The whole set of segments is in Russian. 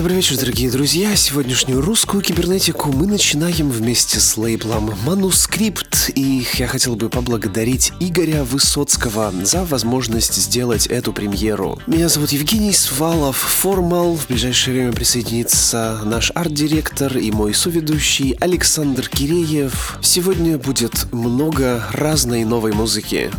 Добрый вечер, дорогие друзья. Сегодняшнюю русскую кибернетику мы начинаем вместе с лейблом «Манускрипт». И я хотел бы поблагодарить Игоря Высоцкого за возможность сделать эту премьеру. Меня зовут Евгений Свалов, Формал. В ближайшее время присоединится наш арт-директор и мой соведущий Александр Киреев. Сегодня будет много разной новой музыки.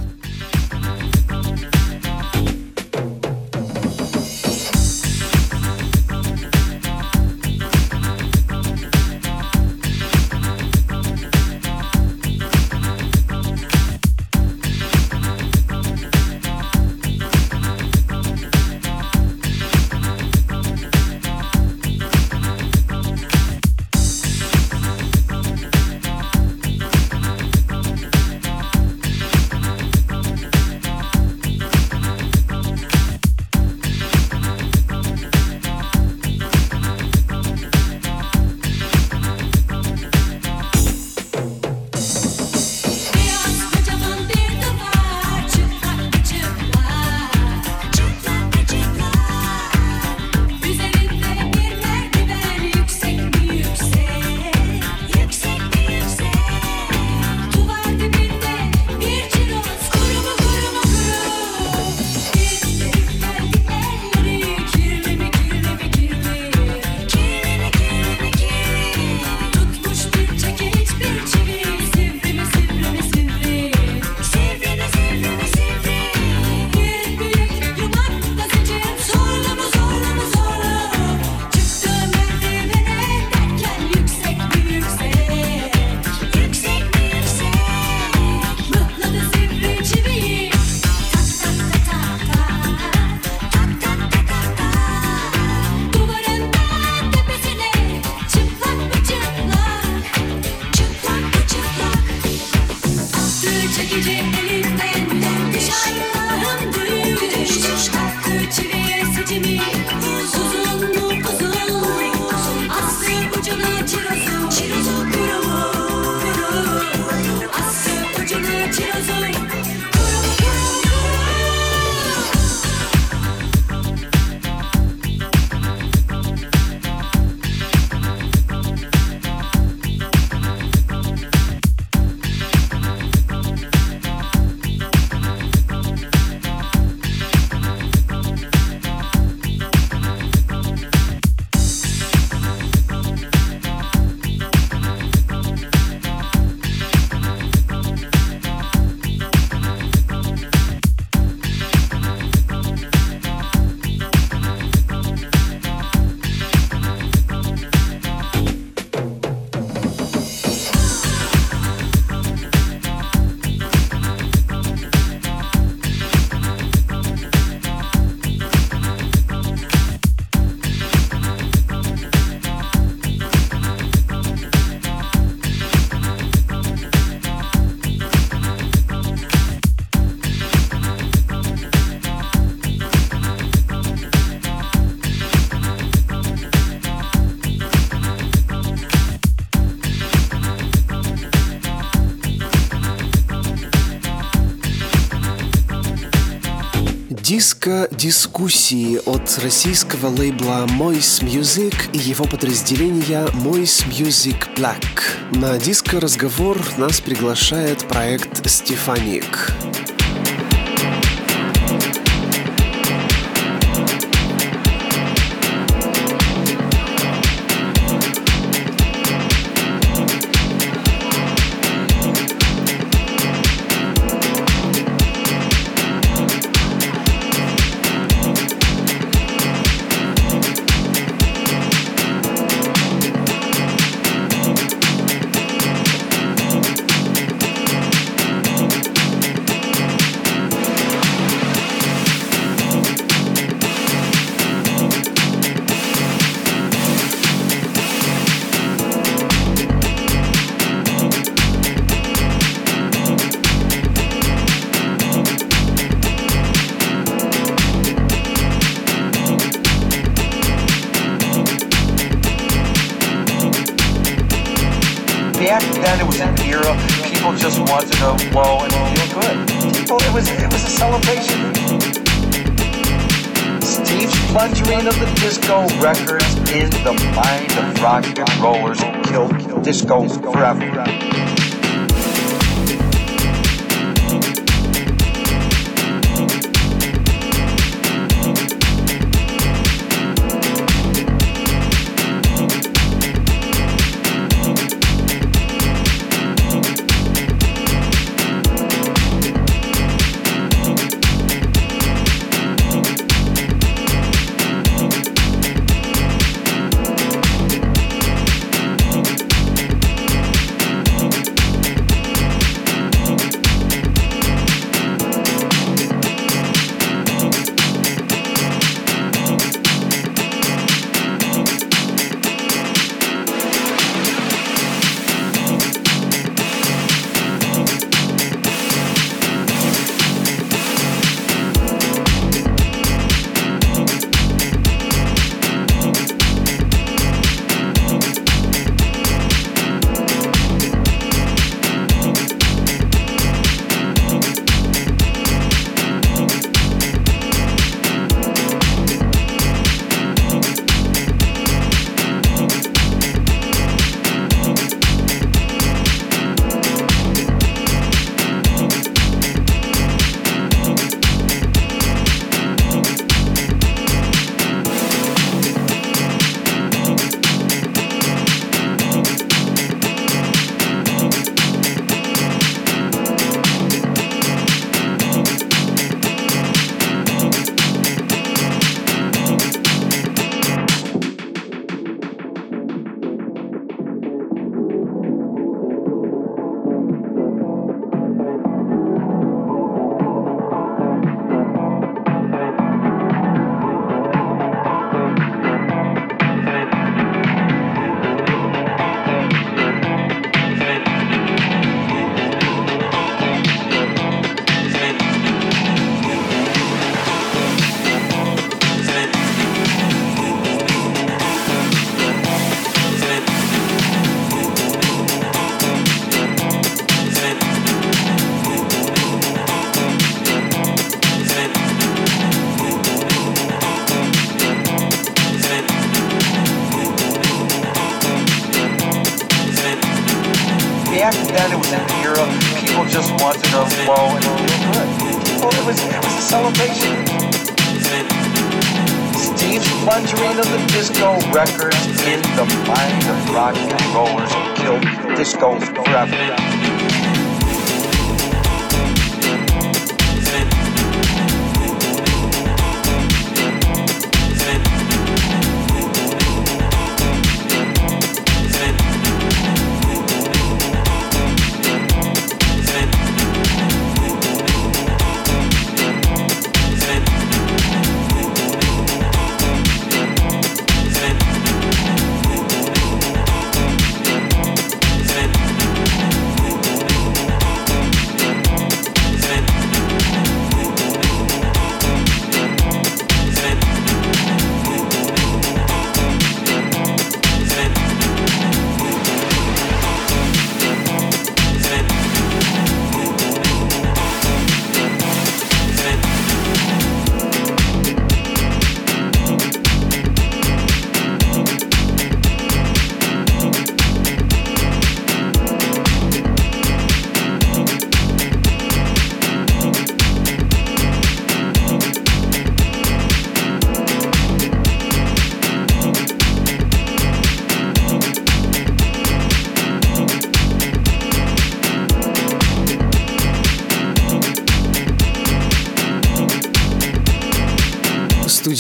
Диско-дискуссии от российского лейбла Moist Music и его подразделения Moist Music Black. На диско-разговор нас приглашает проект «Стефаник».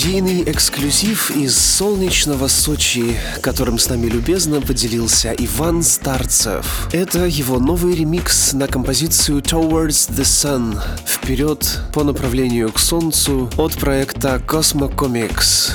Студийный эксклюзив из солнечного Сочи, которым с нами любезно поделился Иван Старцев. Это его новый ремикс на композицию Towards the Sun «Вперед по направлению к Солнцу» от проекта Cosmo Comics.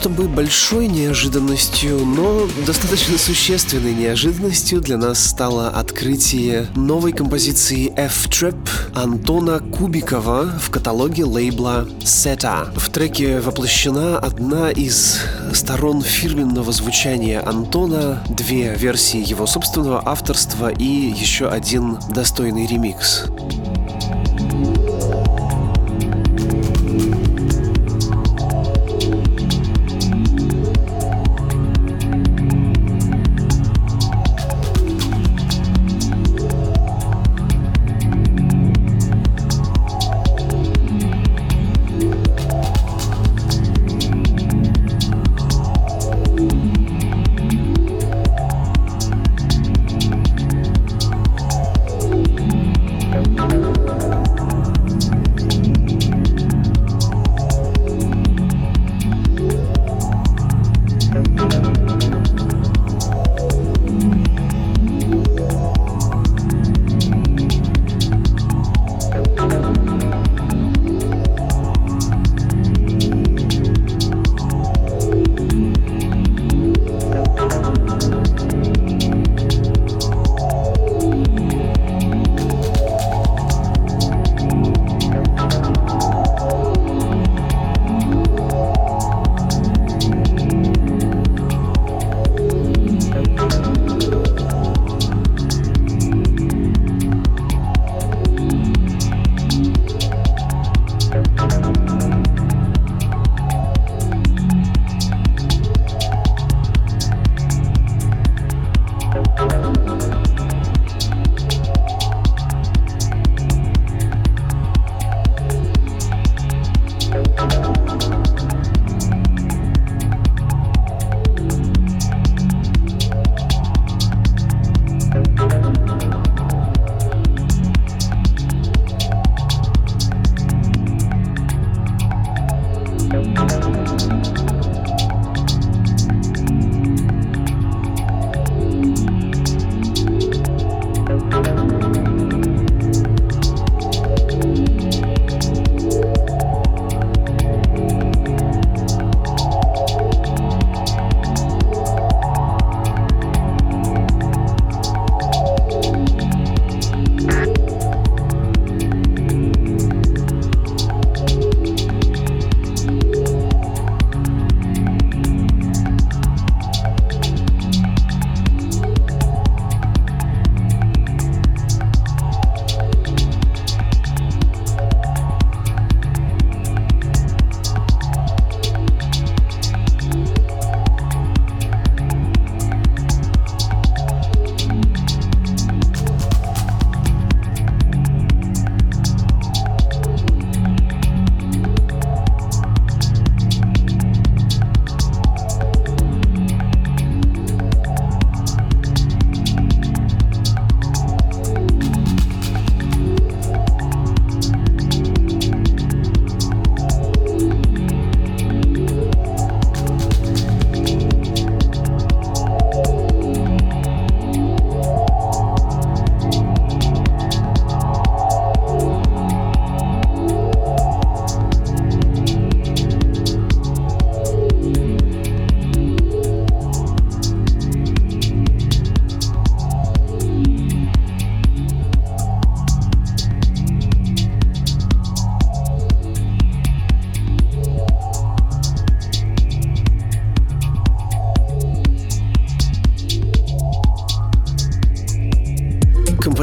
Чтобы большой неожиданностью, но достаточно существенной неожиданностью для нас стало открытие новой композиции F-Trap Антона Кубикова в каталоге лейбла Seta. В треке воплощена одна из сторон фирменного звучания Антона, две версии его собственного авторства и еще один достойный ремикс.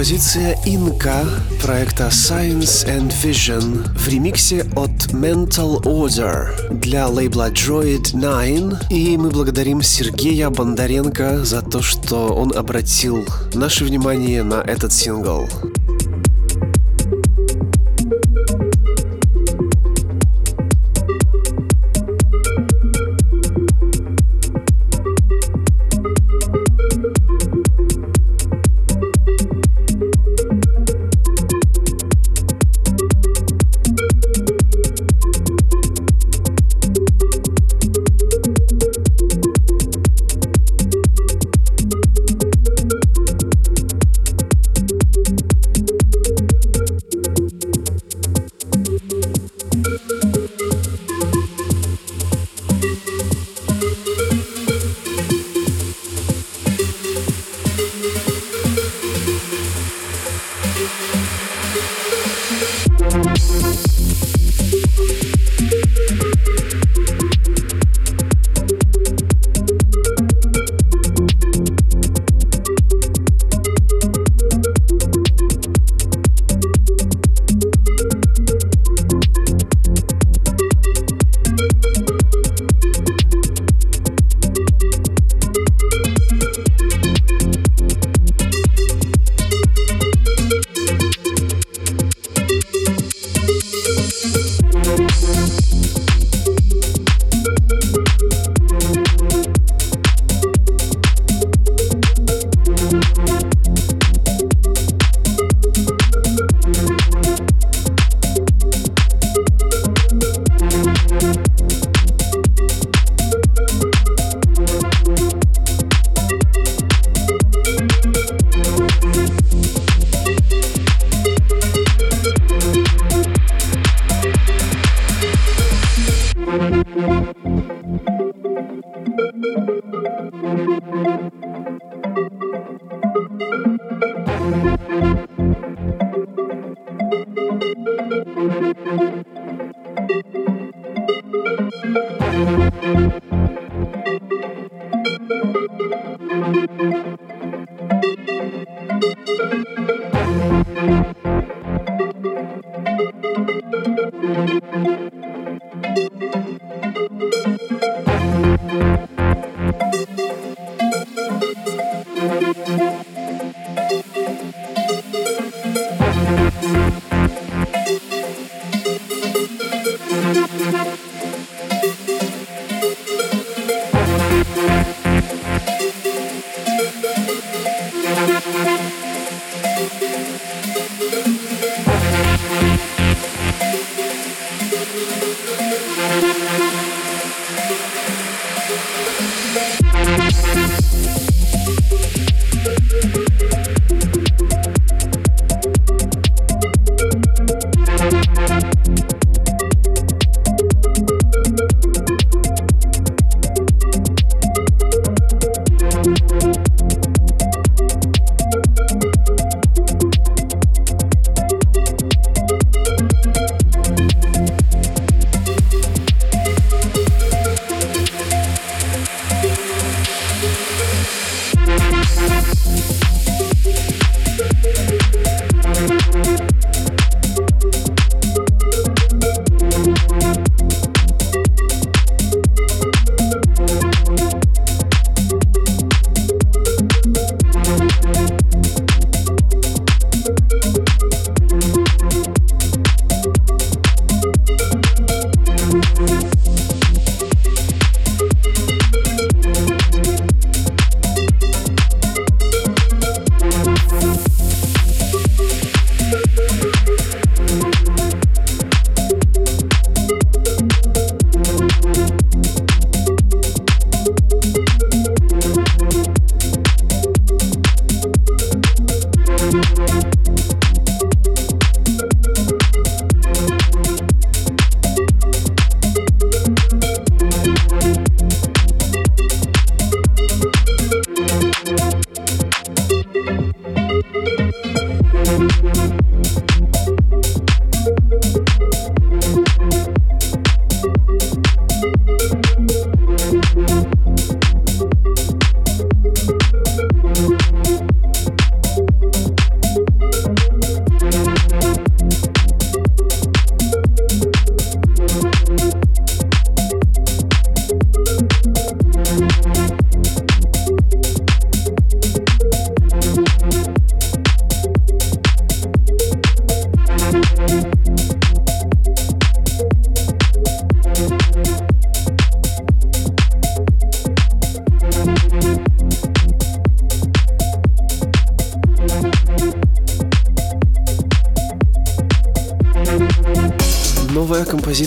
Композиция «Инка» проекта Science and Vision в ремиксе от Mental Order для лейбла Droid 9. И мы благодарим Сергея Бондаренко за то, что он обратил наше внимание на этот сингл.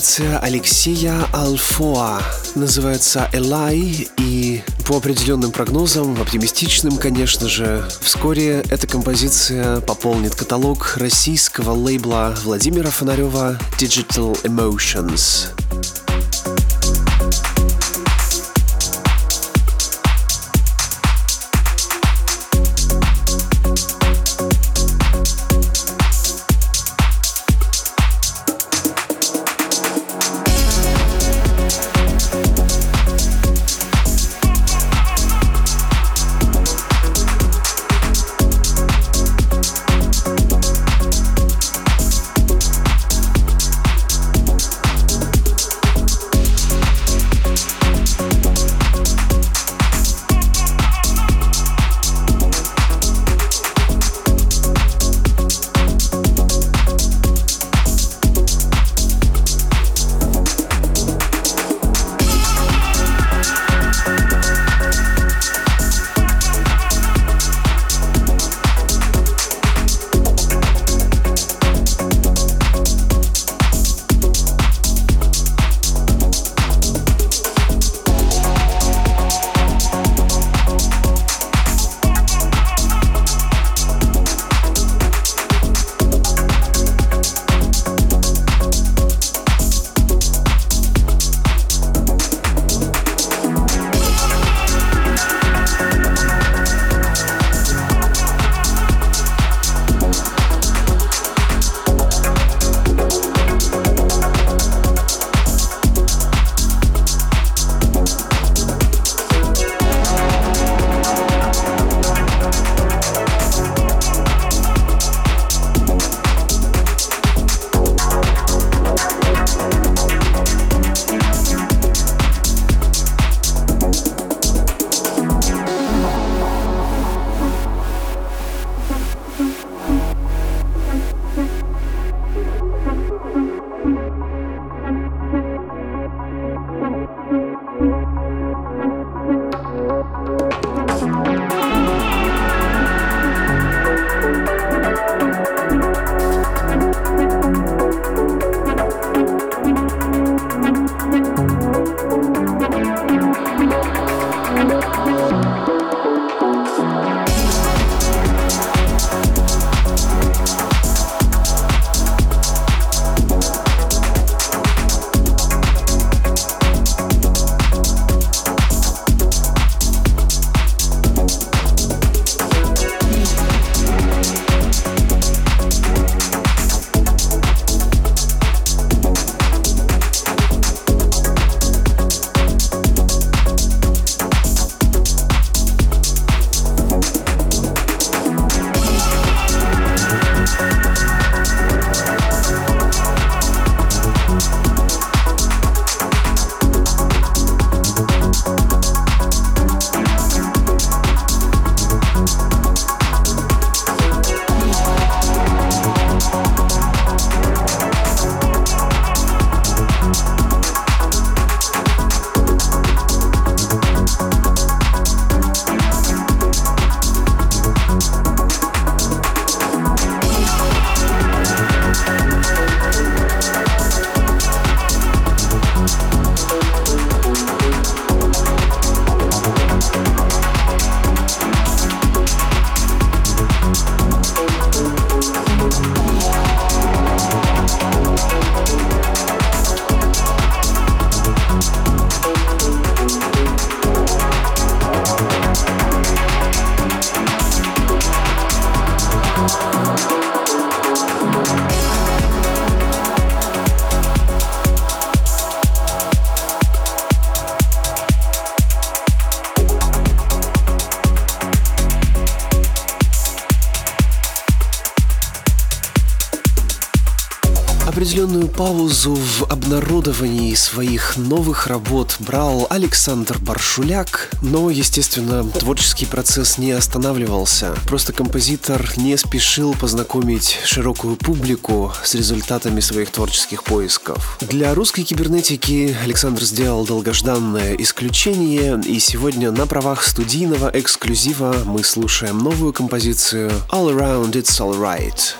Композиция Алексея Алфоа. Называется «Элай» и по определенным прогнозам, оптимистичным, конечно же, вскоре эта композиция пополнит каталог российского лейбла Владимира Фонарева Digital Emotions. Паузу в обнародовании своих новых работ брал Александр Баршуляк, но, естественно, творческий процесс не останавливался. Просто композитор не спешил познакомить широкую публику с результатами своих творческих поисков. Для русской кибернетики Александр сделал долгожданное исключение, и сегодня на правах студийного эксклюзива мы слушаем новую композицию All Around It's Alright.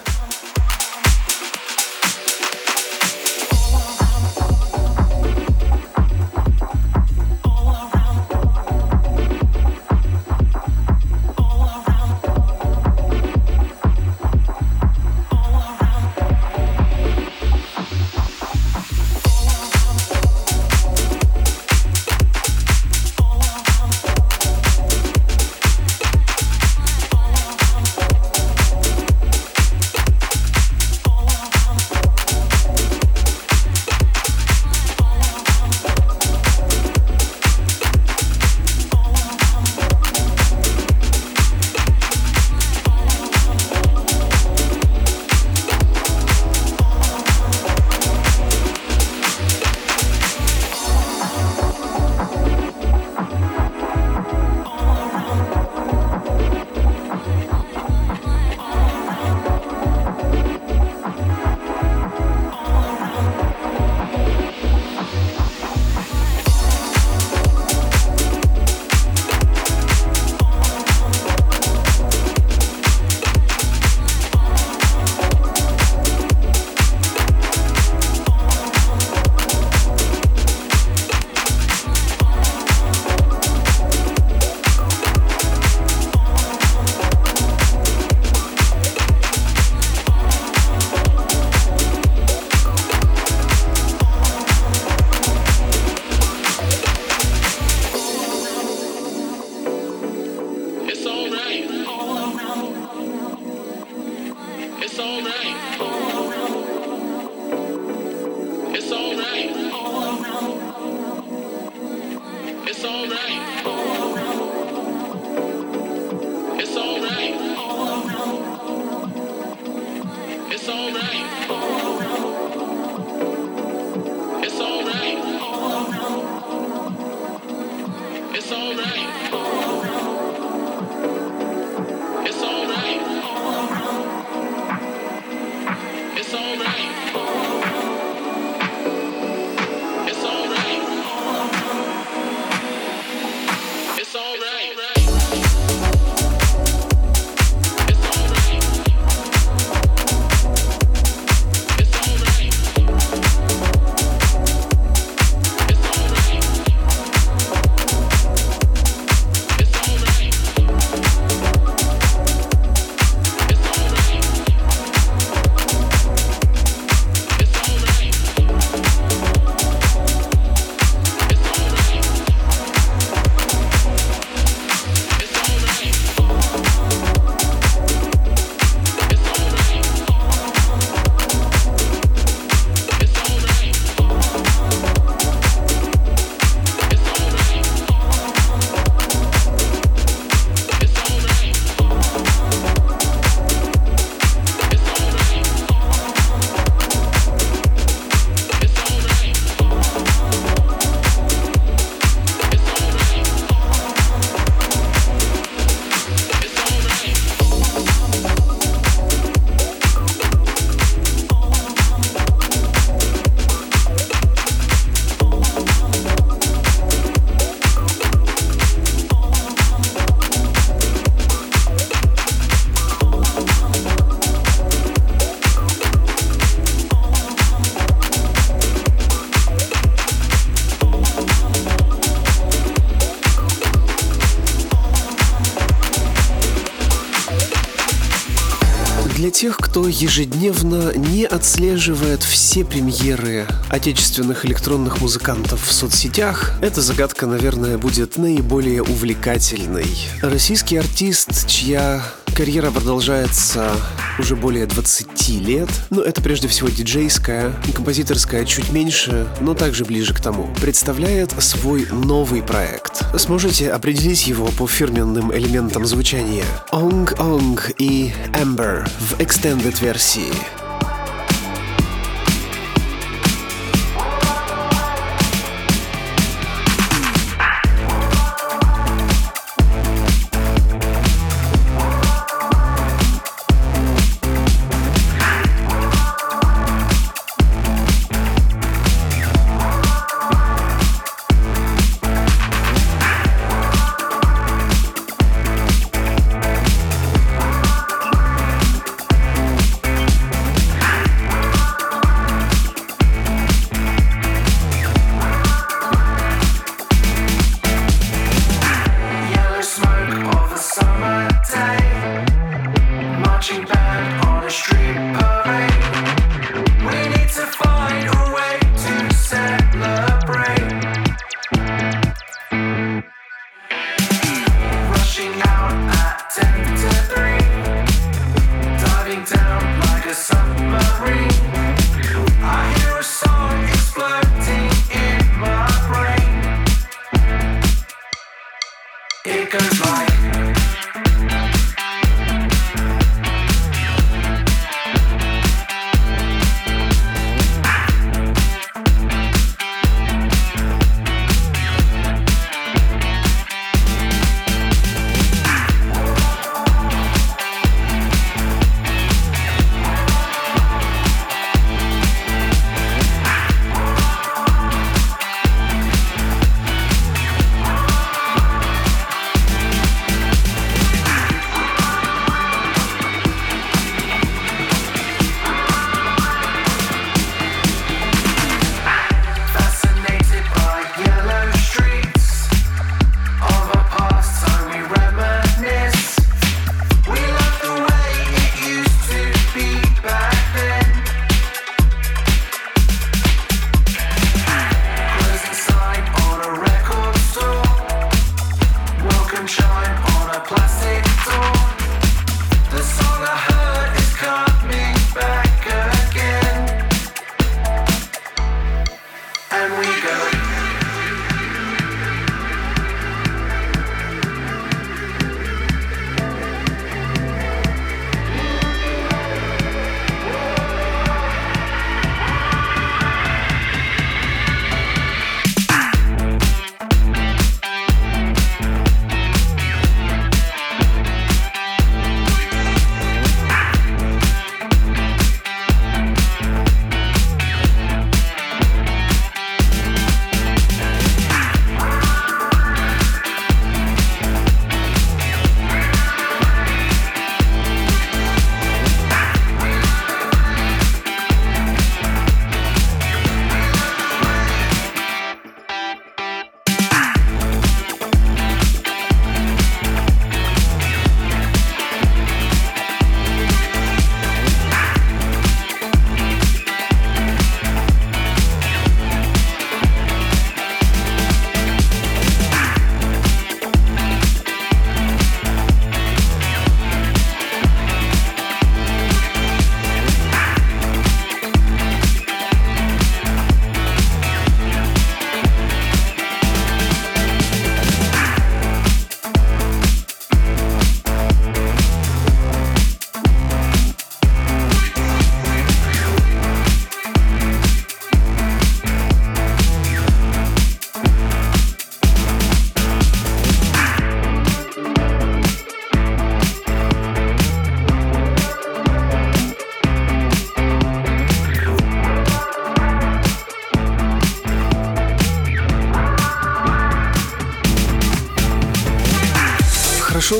Тех, кто ежедневно не отслеживает все премьеры отечественных электронных музыкантов в соцсетях, эта загадка, наверное, будет наиболее увлекательной. Российский артист, чья карьера продолжается уже более 20 лет, но это прежде всего диджейская и композиторская чуть меньше, но также ближе к тому. Представляет свой новый проект. Сможете определить его по фирменным элементам звучания. Онг-онг и Amber в extended версии.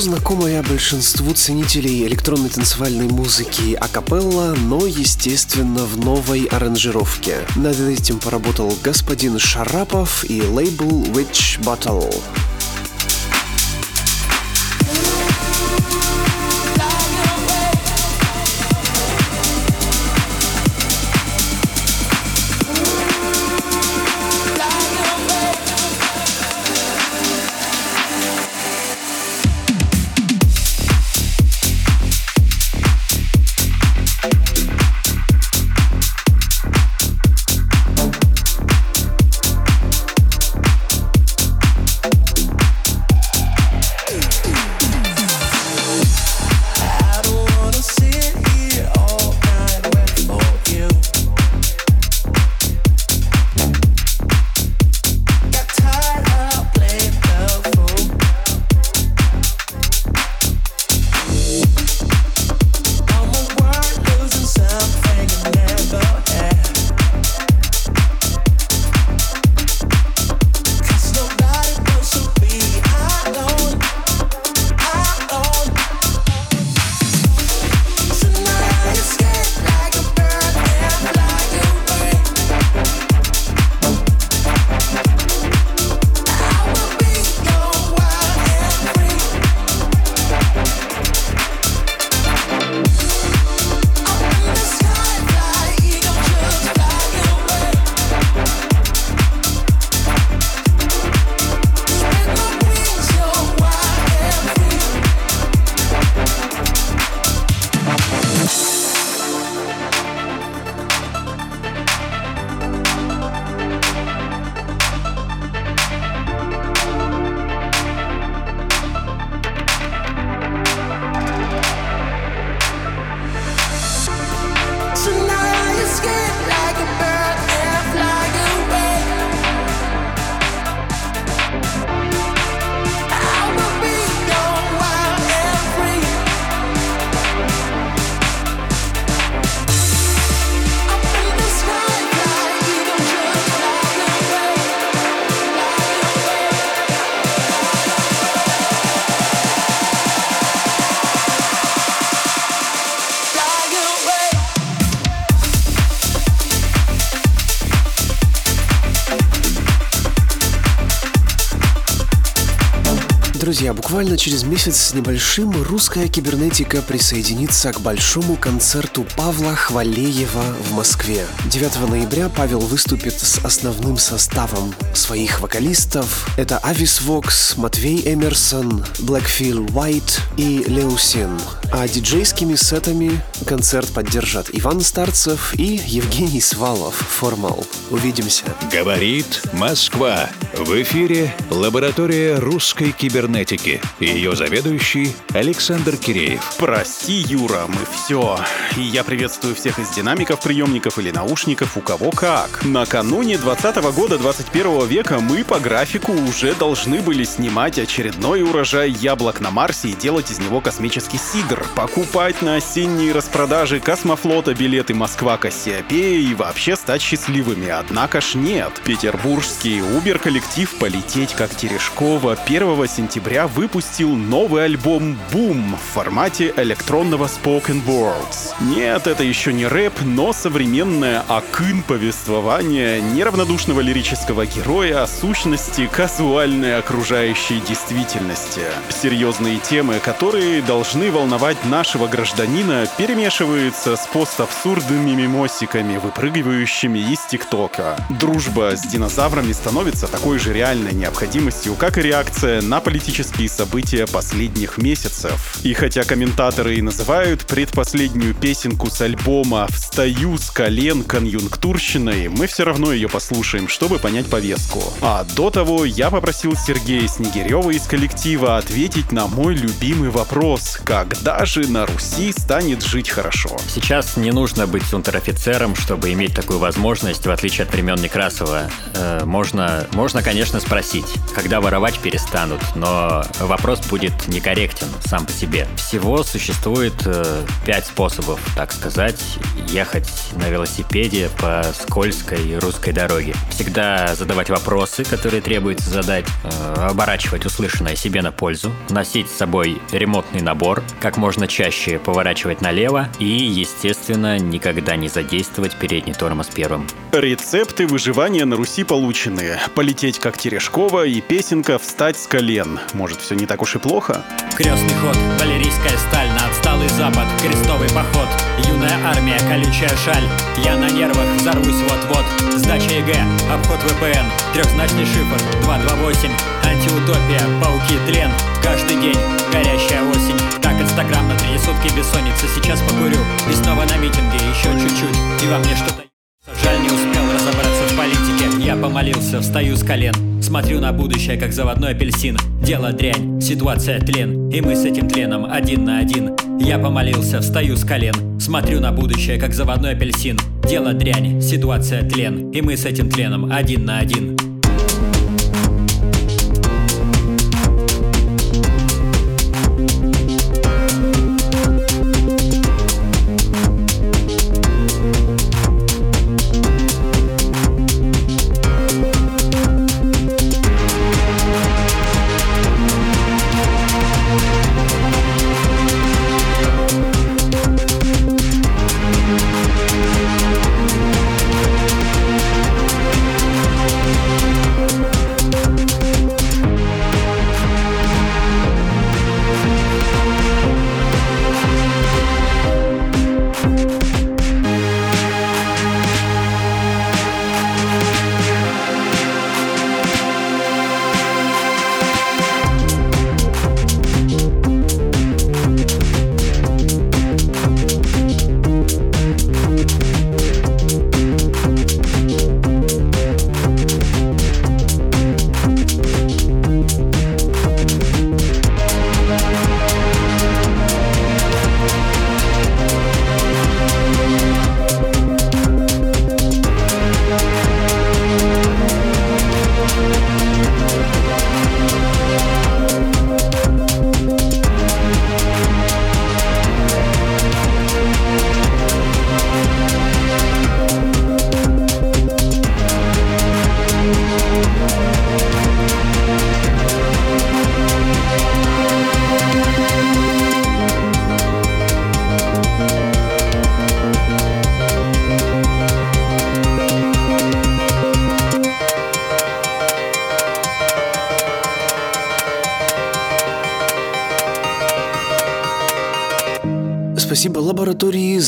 Хорошо знакомая большинству ценителей электронной танцевальной музыки акапелла, но, естественно, в новой аранжировке. Над этим поработал господин Шарапов и лейбл Witch Battle. Друзья, буквально через месяц с небольшим русская кибернетика присоединится к большому концерту Павла Хвалеева в Москве. 9 ноября Павел выступит с основным составом своих вокалистов. Это Авис Вокс, Матвей Эмерсон, Блэкфилл Уайт и Леусин. А диджейскими сетами концерт поддержат Иван Старцев и Евгений Свалов. Формал. Увидимся. Говорит Москва. В эфире лаборатория русской кибернетики. Ее заведующий Александр Киреев. Прости, Юра, мы все. И я приветствую всех из динамиков, приемников или наушников, у кого как. Накануне 20 года 21 века мы по графику уже должны были снимать очередной урожай яблок на Марсе и делать из него космический сидр. Покупать на осенние распродажи космофлота билеты Москва-Кассиопея и вообще стать счастливыми. Однако ж нет. Петербургский Убер-коллектив «Полететь как Терешкова» 1 сентября выпустил новый альбом «Бум» в формате электронного spoken words. Нет, это еще не рэп, но современное акын повествование неравнодушного лирического героя о сущности казуальной окружающей действительности. Серьезные темы, которые должны волновать нашего гражданина, перемешиваются с постабсурдными мимосиками, выпрыгивающими из ТикТока. Дружба с динозаврами становится такой же реальной необходимостью, как и реакция на политические события последних месяцев. И хотя комментаторы и называют предпоследнюю песенку с альбома «Встаю с колен конъюнктурщиной», мы все равно ее послушаем, чтобы понять повестку. А до того я попросил Сергея Снегирева из коллектива ответить на мой любимый вопрос «Когда же на Руси станет жить хорошо?» Сейчас не нужно быть унтер-офицером, чтобы иметь такую возможность, в отличие от времен Некрасова. Э, можно, можно, конечно, спросить, когда воровать перестанут, но вопрос будет некорректен сам по себе. Всего существует э, пять способов, так сказать, ехать на велосипеде по скользкой русской дороге. Всегда задавать вопросы, которые требуется задать, э, оборачивать услышанное себе на пользу, носить с собой ремонтный набор, как можно чаще поворачивать налево и, естественно, никогда не задействовать передний тормоз первым. Рецепты выживания на Руси получены. Полететь как Терешкова и песенка «Встать с колен». Может, все не так уж и плохо? Крестный ход, валирийская сталь на отсталый запад, крестовый поход, юная армия, колючая шаль. Я на нервах, взорвусь вот-вот. Сдача ЕГЭ, обход ВПН, трехзначный шифр, 228, антиутопия, пауки, тлен. Каждый день, горящая осень. Так инстаграм на три сутки бессонница, сейчас покурю. И снова на митинге, еще чуть-чуть. И во мне что-то Жаль, не успел Я помолился, встаю с колен. Смотрю на будущее, как заводной апельсин. Дело дрянь, ситуация тлен. И мы с этим тленом один на один. Я помолился, встаю с колен. Смотрю на будущее, как заводной апельсин. Дело дрянь, ситуация тлен. И мы с этим тленом один на один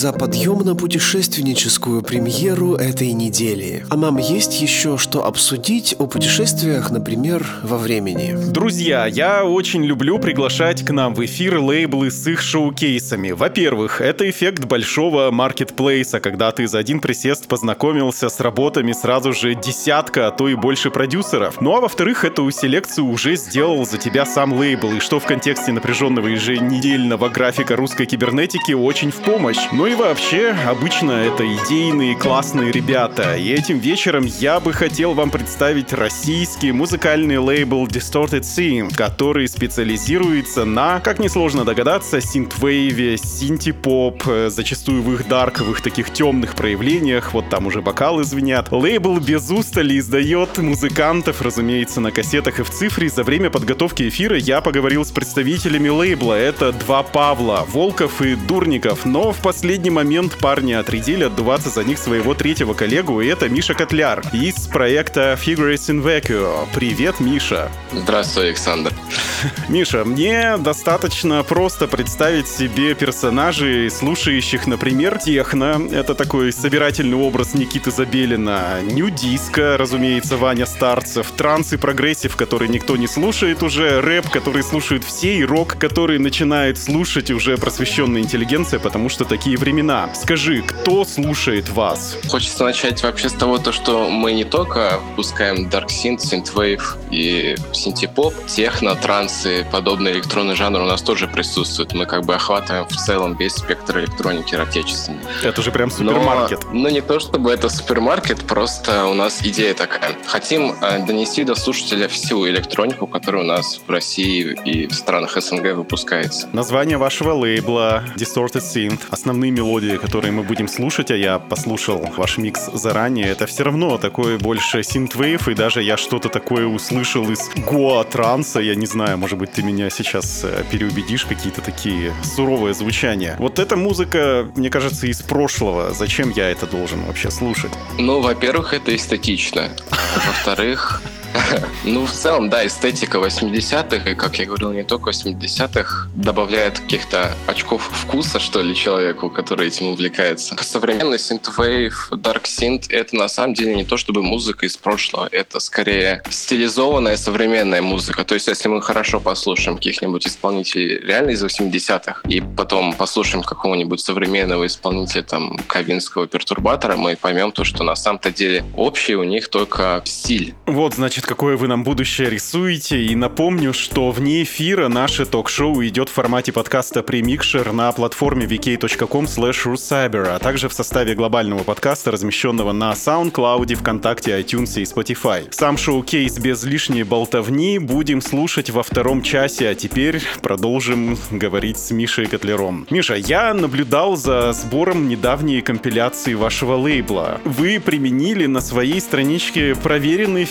за подъемно-путешественническую премьеру этой недели. А нам есть еще что обсудить о путешествиях, например, во времени? Друзья, я очень люблю приглашать к нам в эфир лейблы с их шоу-кейсами. Во-первых, это эффект большого маркетплейса, когда ты за один присест познакомился с работами сразу же десятка, а то и больше продюсеров. Ну а во-вторых, эту селекцию уже сделал за тебя сам лейбл, и что в контексте напряженного еженедельного графика русской кибернетики очень в помощь. Ну и вообще, обычно это идейные классные ребята, и этим вечером я бы хотел вам представить российский музыкальный лейбл Distorted Scene, который специализируется на, как несложно догадаться, синтвейве, синтепоп, э, зачастую в их дарковых таких темных проявлениях, вот там уже бокалы звенят. Лейбл без устали издает музыкантов, разумеется, на кассетах и в цифре. За время подготовки эфира я поговорил с представителями лейбла. Это два Павла, Волков и Дурников. Но в последний момент парни отрядили отдуваться за них своего третьего коллегу, и это Миша Котляр из проекта Figures in Vacuum. Привет, Миша. Здравствуй, Александр. Миша, мне достаточно просто представить себе персонажей, слушающих, например, техно. Это такой собирательный образ Никиты Забелина. Nu-disco, разумеется, Ваня Старцев. Транс и прогрессив, который никто не слушает уже. Рэп, который слушают все. И рок, который начинает слушать уже просвещенная интеллигенция, потому что такие времена. Скажи, кто слушает вас? Хочется начать вообще с того, то, что мы не только выпускаем Dark Synth, Synthwave и синтепоп, техно, транс и подобные электронные жанры у нас тоже присутствуют. Мы как бы охватываем в целом весь спектр электроники отечественной. Это же прям супермаркет. Но, ну, не то чтобы это супермаркет, просто у нас идея такая. Хотим э, донести до слушателя всю электронику, которая у нас в России и в странах СНГ выпускается. Название вашего лейбла Distorted Synth, основные мелодии, которые мы будем слушать, а я послушал ваш микс заранее, это все равно такое больше синтвейв, и даже я что-то такое услышал из гоа транса, я не знаю, может быть, ты меня сейчас э, переубедишь, какие-то такие суровые звучания. Вот эта музыка, мне кажется, из прошлого. Зачем я это должен вообще слушать? Ну, во-первых, это эстетично. А во-вторых, Ну, в целом, да, эстетика 80-х, и, как я говорил, не только 80-х, добавляет каких-то очков вкуса, что ли, человеку, который этим увлекается. Современный synthwave, dark synth — это на самом деле не то чтобы музыка из прошлого, это скорее стилизованная современная музыка. То есть, если мы хорошо послушаем каких-нибудь исполнителей реально из 80-х, и потом послушаем какого-нибудь современного исполнителя, там, кабинского пертурбатора, мы поймем то, что на самом-то деле общий у них только стиль. Вот, значит, значит, какое вы нам будущее рисуете. И напомню, что вне эфира наше ток-шоу идет в формате подкаста Премикшер на платформе vk.com slash а также в составе глобального подкаста, размещенного на SoundCloud, ВКонтакте, iTunes и Spotify. Сам шоу-кейс без лишней болтовни будем слушать во втором часе, а теперь продолжим говорить с Мишей Котлером. Миша, я наблюдал за сбором недавней компиляции вашего лейбла. Вы применили на своей страничке проверенный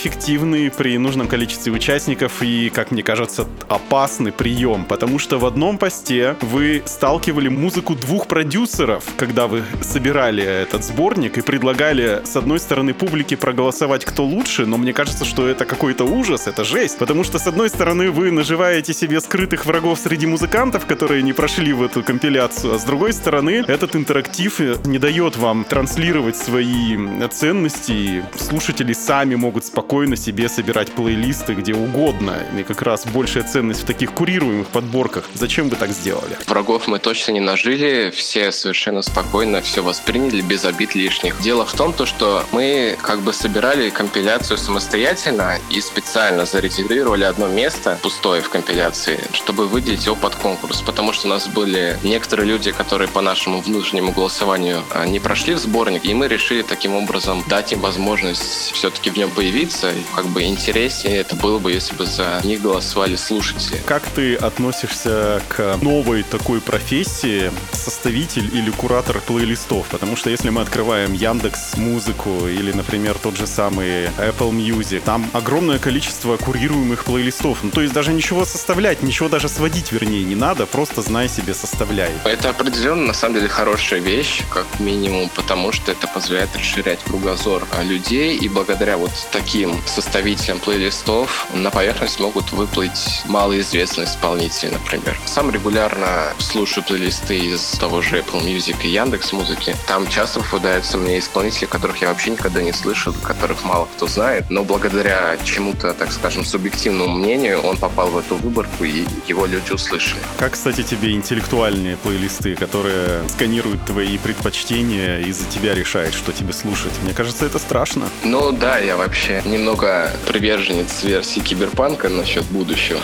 при нужном количестве участников и, как мне кажется, опасный прием, потому что в одном посте вы сталкивали музыку двух продюсеров, когда вы собирали этот сборник и предлагали с одной стороны публике проголосовать кто лучше, но мне кажется, что это какой-то ужас, это жесть, потому что с одной стороны вы наживаете себе скрытых врагов среди музыкантов, которые не прошли в эту компиляцию, а с другой стороны этот интерактив не дает вам транслировать свои ценности, и слушатели сами могут спокойно себе собирать плейлисты где угодно. И как раз большая ценность в таких курируемых подборках. Зачем вы так сделали? Врагов мы точно не нажили, все совершенно спокойно все восприняли, без обид лишних. Дело в том, то, что мы как бы собирали компиляцию самостоятельно и специально зарезервировали одно место пустое в компиляции, чтобы выделить его под конкурс, потому что у нас были некоторые люди, которые по нашему внутреннему голосованию а, не прошли в сборник, и мы решили таким образом дать им возможность все-таки в нем появиться, как бы бы интереснее это было бы, если бы за них голосовали слушатели. Как ты относишься к новой такой профессии составитель или куратор плейлистов? Потому что если мы открываем Яндекс Музыку или, например, тот же самый Apple Music, там огромное количество курируемых плейлистов. Ну, то есть даже ничего составлять, ничего даже сводить, вернее, не надо, просто знай себе, составляй. Это определенно, на самом деле, хорошая вещь, как минимум, потому что это позволяет расширять кругозор людей, и благодаря вот таким составителям составителям плейлистов на поверхность могут выплыть малоизвестные исполнители, например. Сам регулярно слушаю плейлисты из того же Apple Music и Яндекс Музыки. Там часто попадаются мне исполнители, которых я вообще никогда не слышал, которых мало кто знает, но благодаря чему-то, так скажем, субъективному мнению, он попал в эту выборку, и его люди услышали. Как, кстати, тебе интеллектуальные плейлисты, которые сканируют твои предпочтения и за тебя решают, что тебе слушать? Мне кажется, это страшно. Ну да, я вообще немного приверженец версии киберпанка насчет будущего.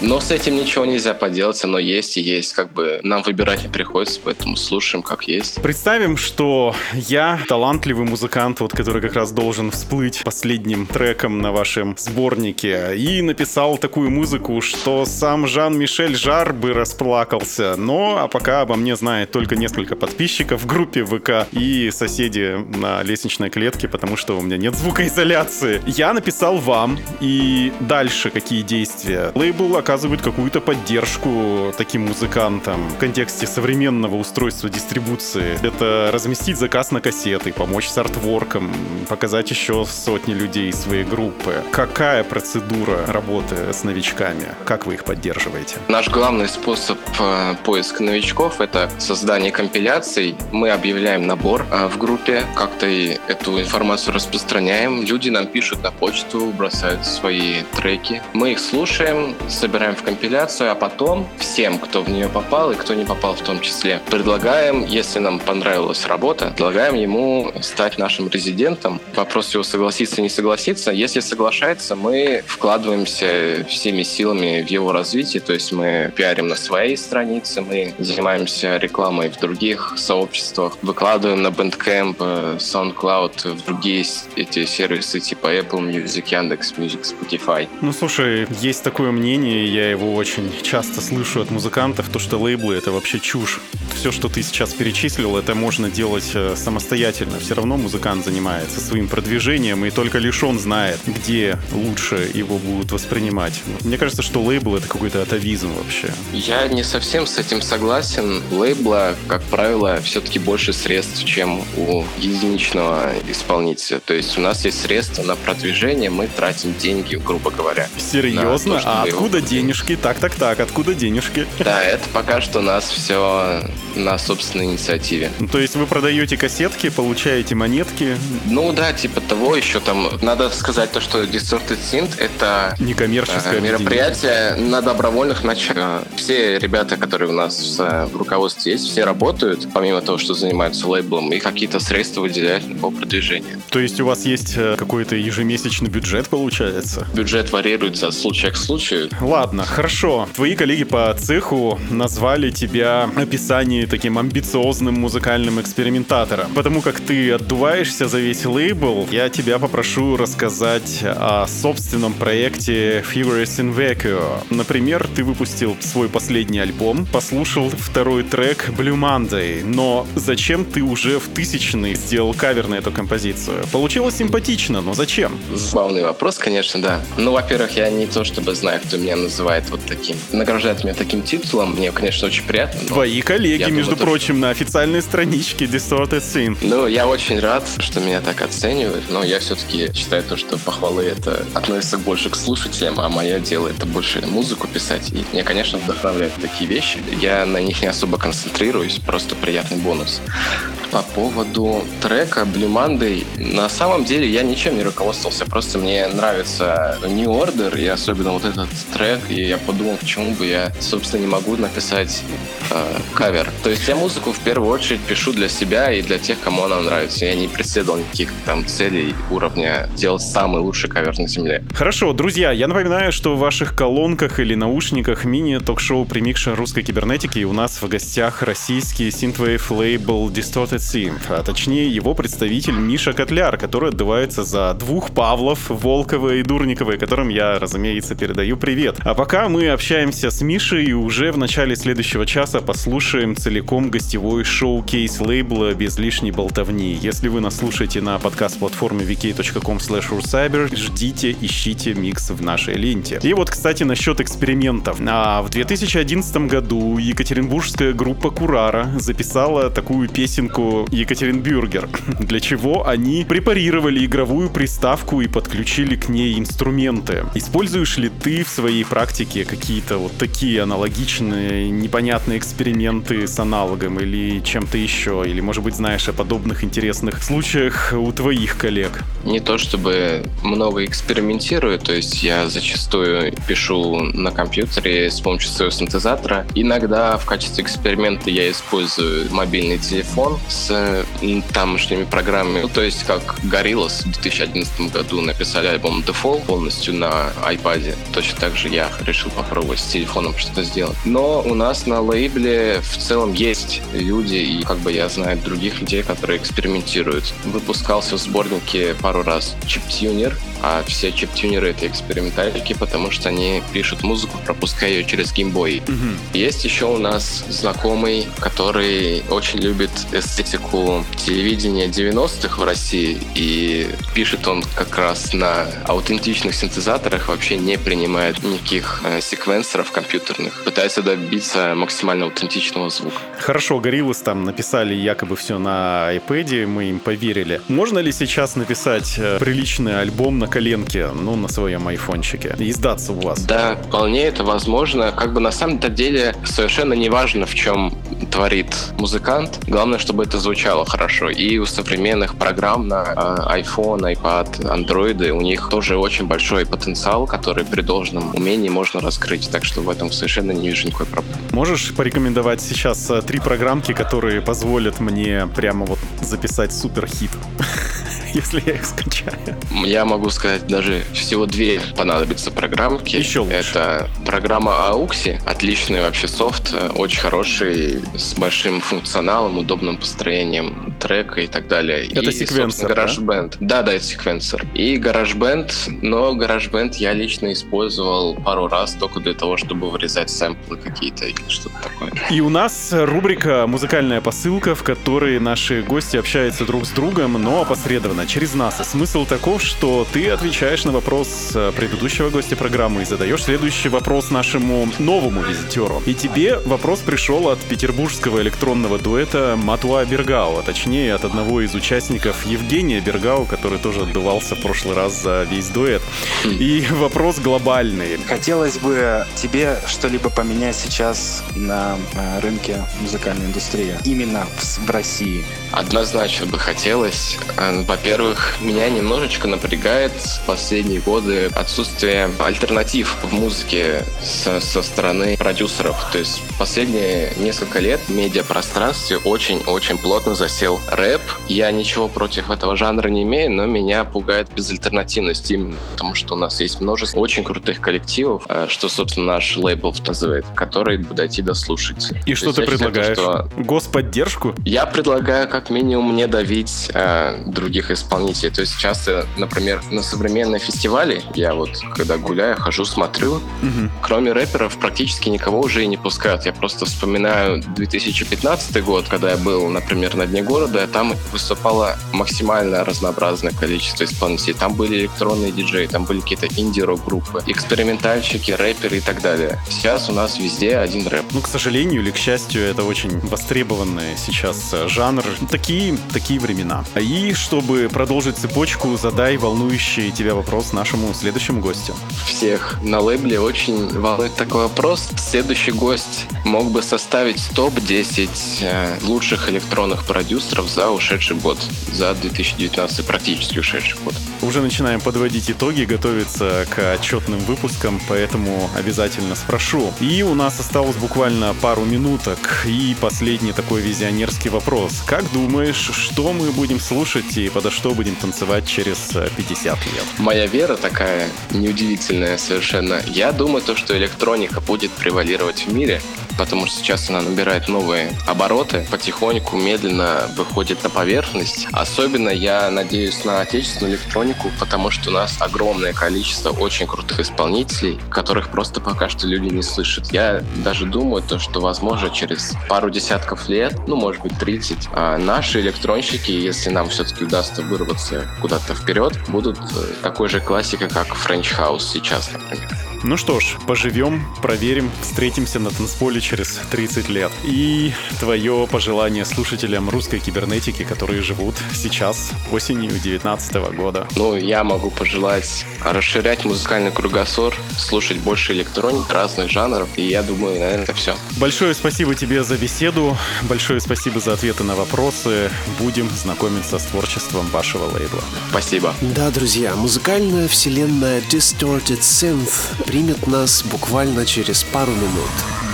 Но с этим ничего нельзя поделать, оно есть и есть. Как бы нам выбирать не приходится, поэтому слушаем как есть. Представим, что я талантливый музыкант, вот который как раз должен всплыть последним треком на вашем сборнике, и написал такую музыку, что сам Жан-Мишель Жар бы расплакался. Но, а пока обо мне знает только несколько подписчиков в группе ВК и соседи на лестничной клетке, потому что у меня нет звукоизоляции. Я написал вам, и дальше какие действия? Лейбл оказывает какую-то поддержку таким музыкантам в контексте современного устройства дистрибуции. Это разместить заказ на кассеты, помочь с артворком, показать еще сотни людей своей группы. Какая процедура работы с новичками? Как вы их поддерживаете? Наш главный способ э, поиска новичков — это создание компиляций. Мы объявляем набор э, в группе, как-то эту информацию распространяем. Люди нам пишут на почту, бросают свои треки. Мы их слушаем, собираем в компиляцию, а потом всем, кто в нее попал и кто не попал в том числе, предлагаем, если нам понравилась работа, предлагаем ему стать нашим резидентом. Вопрос его согласиться, не согласиться. Если соглашается, мы вкладываемся всеми силами в его развитие, то есть мы пиарим на своей странице, мы занимаемся рекламой в других сообществах, выкладываем на Bandcamp, э, SoundCloud, в другие эти сервисы типа Apple Music, Яндекс Music, Spotify. Ну, слушай, есть такое мнение, я его очень часто слышу от музыкантов, то, что лейблы — это вообще чушь. Все, что ты сейчас перечислил, это можно делать э, самостоятельно. Все равно музыкант занимается своим продвижением, и только лишь он знает, где лучше его будут воспринимать. Мне кажется, что лейбл — это какой-то атовизм вообще. Я не совсем с этим согласен. Лейбла, как правило, все-таки больше средств, чем у единичного исполнителя. То есть у нас есть средства на продвижение, мы тратим деньги, грубо говоря. Серьезно? на а его откуда денежки? Так-так-так, откуда денежки? Да, это пока что у нас все на собственной инициативе. Ну, То есть вы продаете кассетки, получаете монетки, Ну да, типа того, еще там надо сказать то, что Distorted Synth это некоммерческое э, объединение. мероприятие на добровольных началах. Все ребята, которые у нас э, в руководстве есть, все работают, помимо того, что занимаются лейблом, и какие-то средства выделяют по продвижению. То есть у вас есть э, какой-то ежемесячный бюджет, получается? Бюджет варьируется от случая к случаю. Ладно, хорошо. Твои коллеги по цеху назвали тебя описание таким амбициозным музыкальным экспериментатором. Потому как ты отдуваешься за весь лейбл, я тебя попрошу рассказать о собственном проекте Figures in Vacuo. Например, ты выпустил свой последний альбом, послушал второй трек Blue Monday, но зачем ты уже в тысячный сделал кавер на эту композицию? Получилось симпатично, но зачем? Забавный вопрос, конечно, да. Ну, во-первых, я не то чтобы знаю, кто меня называет вот таким, награждает меня таким титулом. Мне, конечно, очень приятно. но- Твои коллеги, между думаю, прочим, на официальной страничке Distorted Scene. Ну, я очень рад, что меня так оценивают, но я все-таки считаю то, что похвалы это относится больше к слушателям, а мое дело это больше музыку писать. И меня, конечно, вдохновляют такие вещи. Я на них не особо концентрируюсь, просто приятный бонус. По поводу трека Blue Monday, на самом деле я ничем не руководствовался, просто мне нравится New Order, и особенно вот этот трек, и я подумал, почему бы я, собственно, не могу написать э, кавер. То есть я музыку в первую очередь пишу для себя и для тех, кому она нравится. Я не преследовал никаких там целей уровня делать самый лучший кавер на земле. Хорошо, друзья, я напоминаю, что в ваших колонках или наушниках мини-ток-шоу «Примикша русской кибернетики» у нас в гостях российский синтвейв лейбл Distorted Synth, а точнее его представитель Миша Котляр, который отдувается за двух Павлов, Волкова и Дурниковой, которым я, разумеется, передаю привет. А пока мы общаемся с Мишей, уже в начале следующего часа послушаем целиком гостевой шоу-кейс лейбла без лишней болтовни. Если вы нас слушаете на подкаст-платформе vk.com slash ждите, ищите микс в нашей ленте. И вот, кстати, насчет экспериментов. А в 2011 году екатеринбургская группа Курара записала такую песенку Екатеринбюргер, для чего они препарировали игровую приставку и подключили к ней инструменты. Используешь ли ты в своей практике какие-то вот такие аналогичные, непонятные эксперименты с аналогом или чем-то еще? Или, может быть, знаешь о подобных интересных случаях у твоих коллег? Не то чтобы много экспериментирую, то есть я зачастую пишу на компьютере с помощью своего синтезатора. Иногда в качестве эксперимента я использую мобильный телефон с тамошними программами. Ну, то есть как Gorillaz в 2011 году написали альбом Default полностью на iPad. Точно так же я решил попробовать с телефоном что-то сделать. Но у нас на лейбле в целом есть люди, и как бы я знаю других людей, которые экспериментируют. Выпускался в сборнике пару раз чиптюнер, а все чиптюнеры это экспериментальники, потому что они пишут музыку, пропуская ее через геймбой. Mm-hmm. Есть еще у нас знакомый, который очень любит эстетику телевидения 90-х в России, и пишет он как раз на аутентичных синтезаторах, вообще не принимает никаких э, секвенсоров компьютерных, пытается добиться максимально аутентичного звука. Хорошо, Гориллас там написали якобы все на iPad, мы им поверили. Можно ли сейчас написать э, приличный альбом на коленке, ну, на своем айфончике, и сдаться у вас? Да, вполне это возможно. Как бы на самом деле совершенно не важно, в чем творит музыкант. Главное, чтобы это звучало хорошо. И у современных программ на э, iPhone, iPad, Android у них тоже очень большой потенциал, который при должном умении можно раскрыть. Так что в этом совершенно не вижу никакой проблемы. Можешь порекомендовать сейчас э, три программки, которые позволят мне прямо вот записать супер хит? если я их скачаю. Я могу сказать, даже всего две понадобятся программки. Еще лучше. Это программа Auxi, отличный вообще софт, очень хороший, с большим функционалом, удобным построением трека и так далее. Это и, секвенсор, GarageBand. Да? да, да, это секвенсор. И GarageBand, но GarageBand я лично использовал пару раз только для того, чтобы вырезать сэмплы какие-то или что-то такое. И у нас рубрика «Музыкальная посылка», в которой наши гости общаются друг с другом, но опосредованно через нас. И смысл таков, что ты отвечаешь на вопрос э, предыдущего гостя программы и задаешь следующий вопрос нашему новому визитеру. И тебе вопрос пришел от петербургского электронного дуэта Матуа Бергау, а точнее от одного из участников Евгения Бергау, который тоже отдувался в прошлый раз за весь дуэт. И вопрос глобальный. Хотелось бы тебе что-либо поменять сейчас на э, рынке музыкальной индустрии, именно в, в России? Однозначно бы хотелось. Э, во-первых, меня немножечко напрягает в последние годы отсутствие альтернатив в музыке со, со стороны продюсеров. То есть последние несколько лет в медиапространстве очень-очень плотно засел рэп. Я ничего против этого жанра не имею, но меня пугает безальтернативность именно потому, что у нас есть множество очень крутых коллективов, э, что, собственно, наш лейбл вказывает, которые дойти до слушателей. И что ты предлагаешь? Считаю, что... Господдержку? Я предлагаю как минимум не давить э, других исполнителей. То есть часто, например, на современные фестивали, я вот когда гуляю, хожу, смотрю, угу. кроме рэперов практически никого уже и не пускают. Я просто вспоминаю 2015 год, когда я был, например, на Дне города, там выступало максимально разнообразное количество исполнителей. Там были электронные диджеи, там были какие-то инди-рок группы, экспериментальщики, рэперы и так далее. Сейчас у нас везде один рэп. Ну, к сожалению или к счастью, это очень востребованный сейчас э, жанр. Такие, такие времена. И чтобы продолжить цепочку, задай волнующий тебя вопрос нашему следующему гостю. Всех на лейбле очень волнует такой вопрос. Следующий гость мог бы составить топ-10 э, лучших электронных продюсеров за ушедший год, за 2019 практически ушедший год. Уже начинаем подводить итоги, готовиться к отчетным выпускам, поэтому обязательно спрошу. И у нас осталось буквально пару минуток. И последний такой визионерский вопрос. Как думаешь, что мы будем слушать и подо что будем танцевать через 50 лет? Моя вера такая неудивительная совершенно. Я думаю, то, что электроника будет превалировать в мире, потому что сейчас она набирает новые обороты, потихоньку, медленно выходит на поверхность. Особенно я надеюсь на отечественную электронику, потому что у нас огромное количество очень крутых исполнителей, которых просто пока что люди не слышат. Я даже думаю, то, что, возможно, через пару десятков лет, ну, может быть, 30, а наши электронщики, если нам все-таки удастся вырваться куда-то вперед, будут э, такой же классикой, как French House сейчас, например. Ну что ж, поживем, проверим, встретимся на танцполе через 30 лет. И твое пожелание слушателям русской кибернетики, которые живут сейчас, осенью 2019 года. Ну, я могу пожелать расширять музыкальный кругосор, слушать больше электроник, разных жанров, и я думаю, наверное, это все. Большое спасибо тебе за беседу, большое спасибо за ответы на вопросы. Будем знакомиться с творчеством вашего лейбла. Спасибо. Да, друзья, музыкальная вселенная Distorted Synth примет нас буквально через пару минут.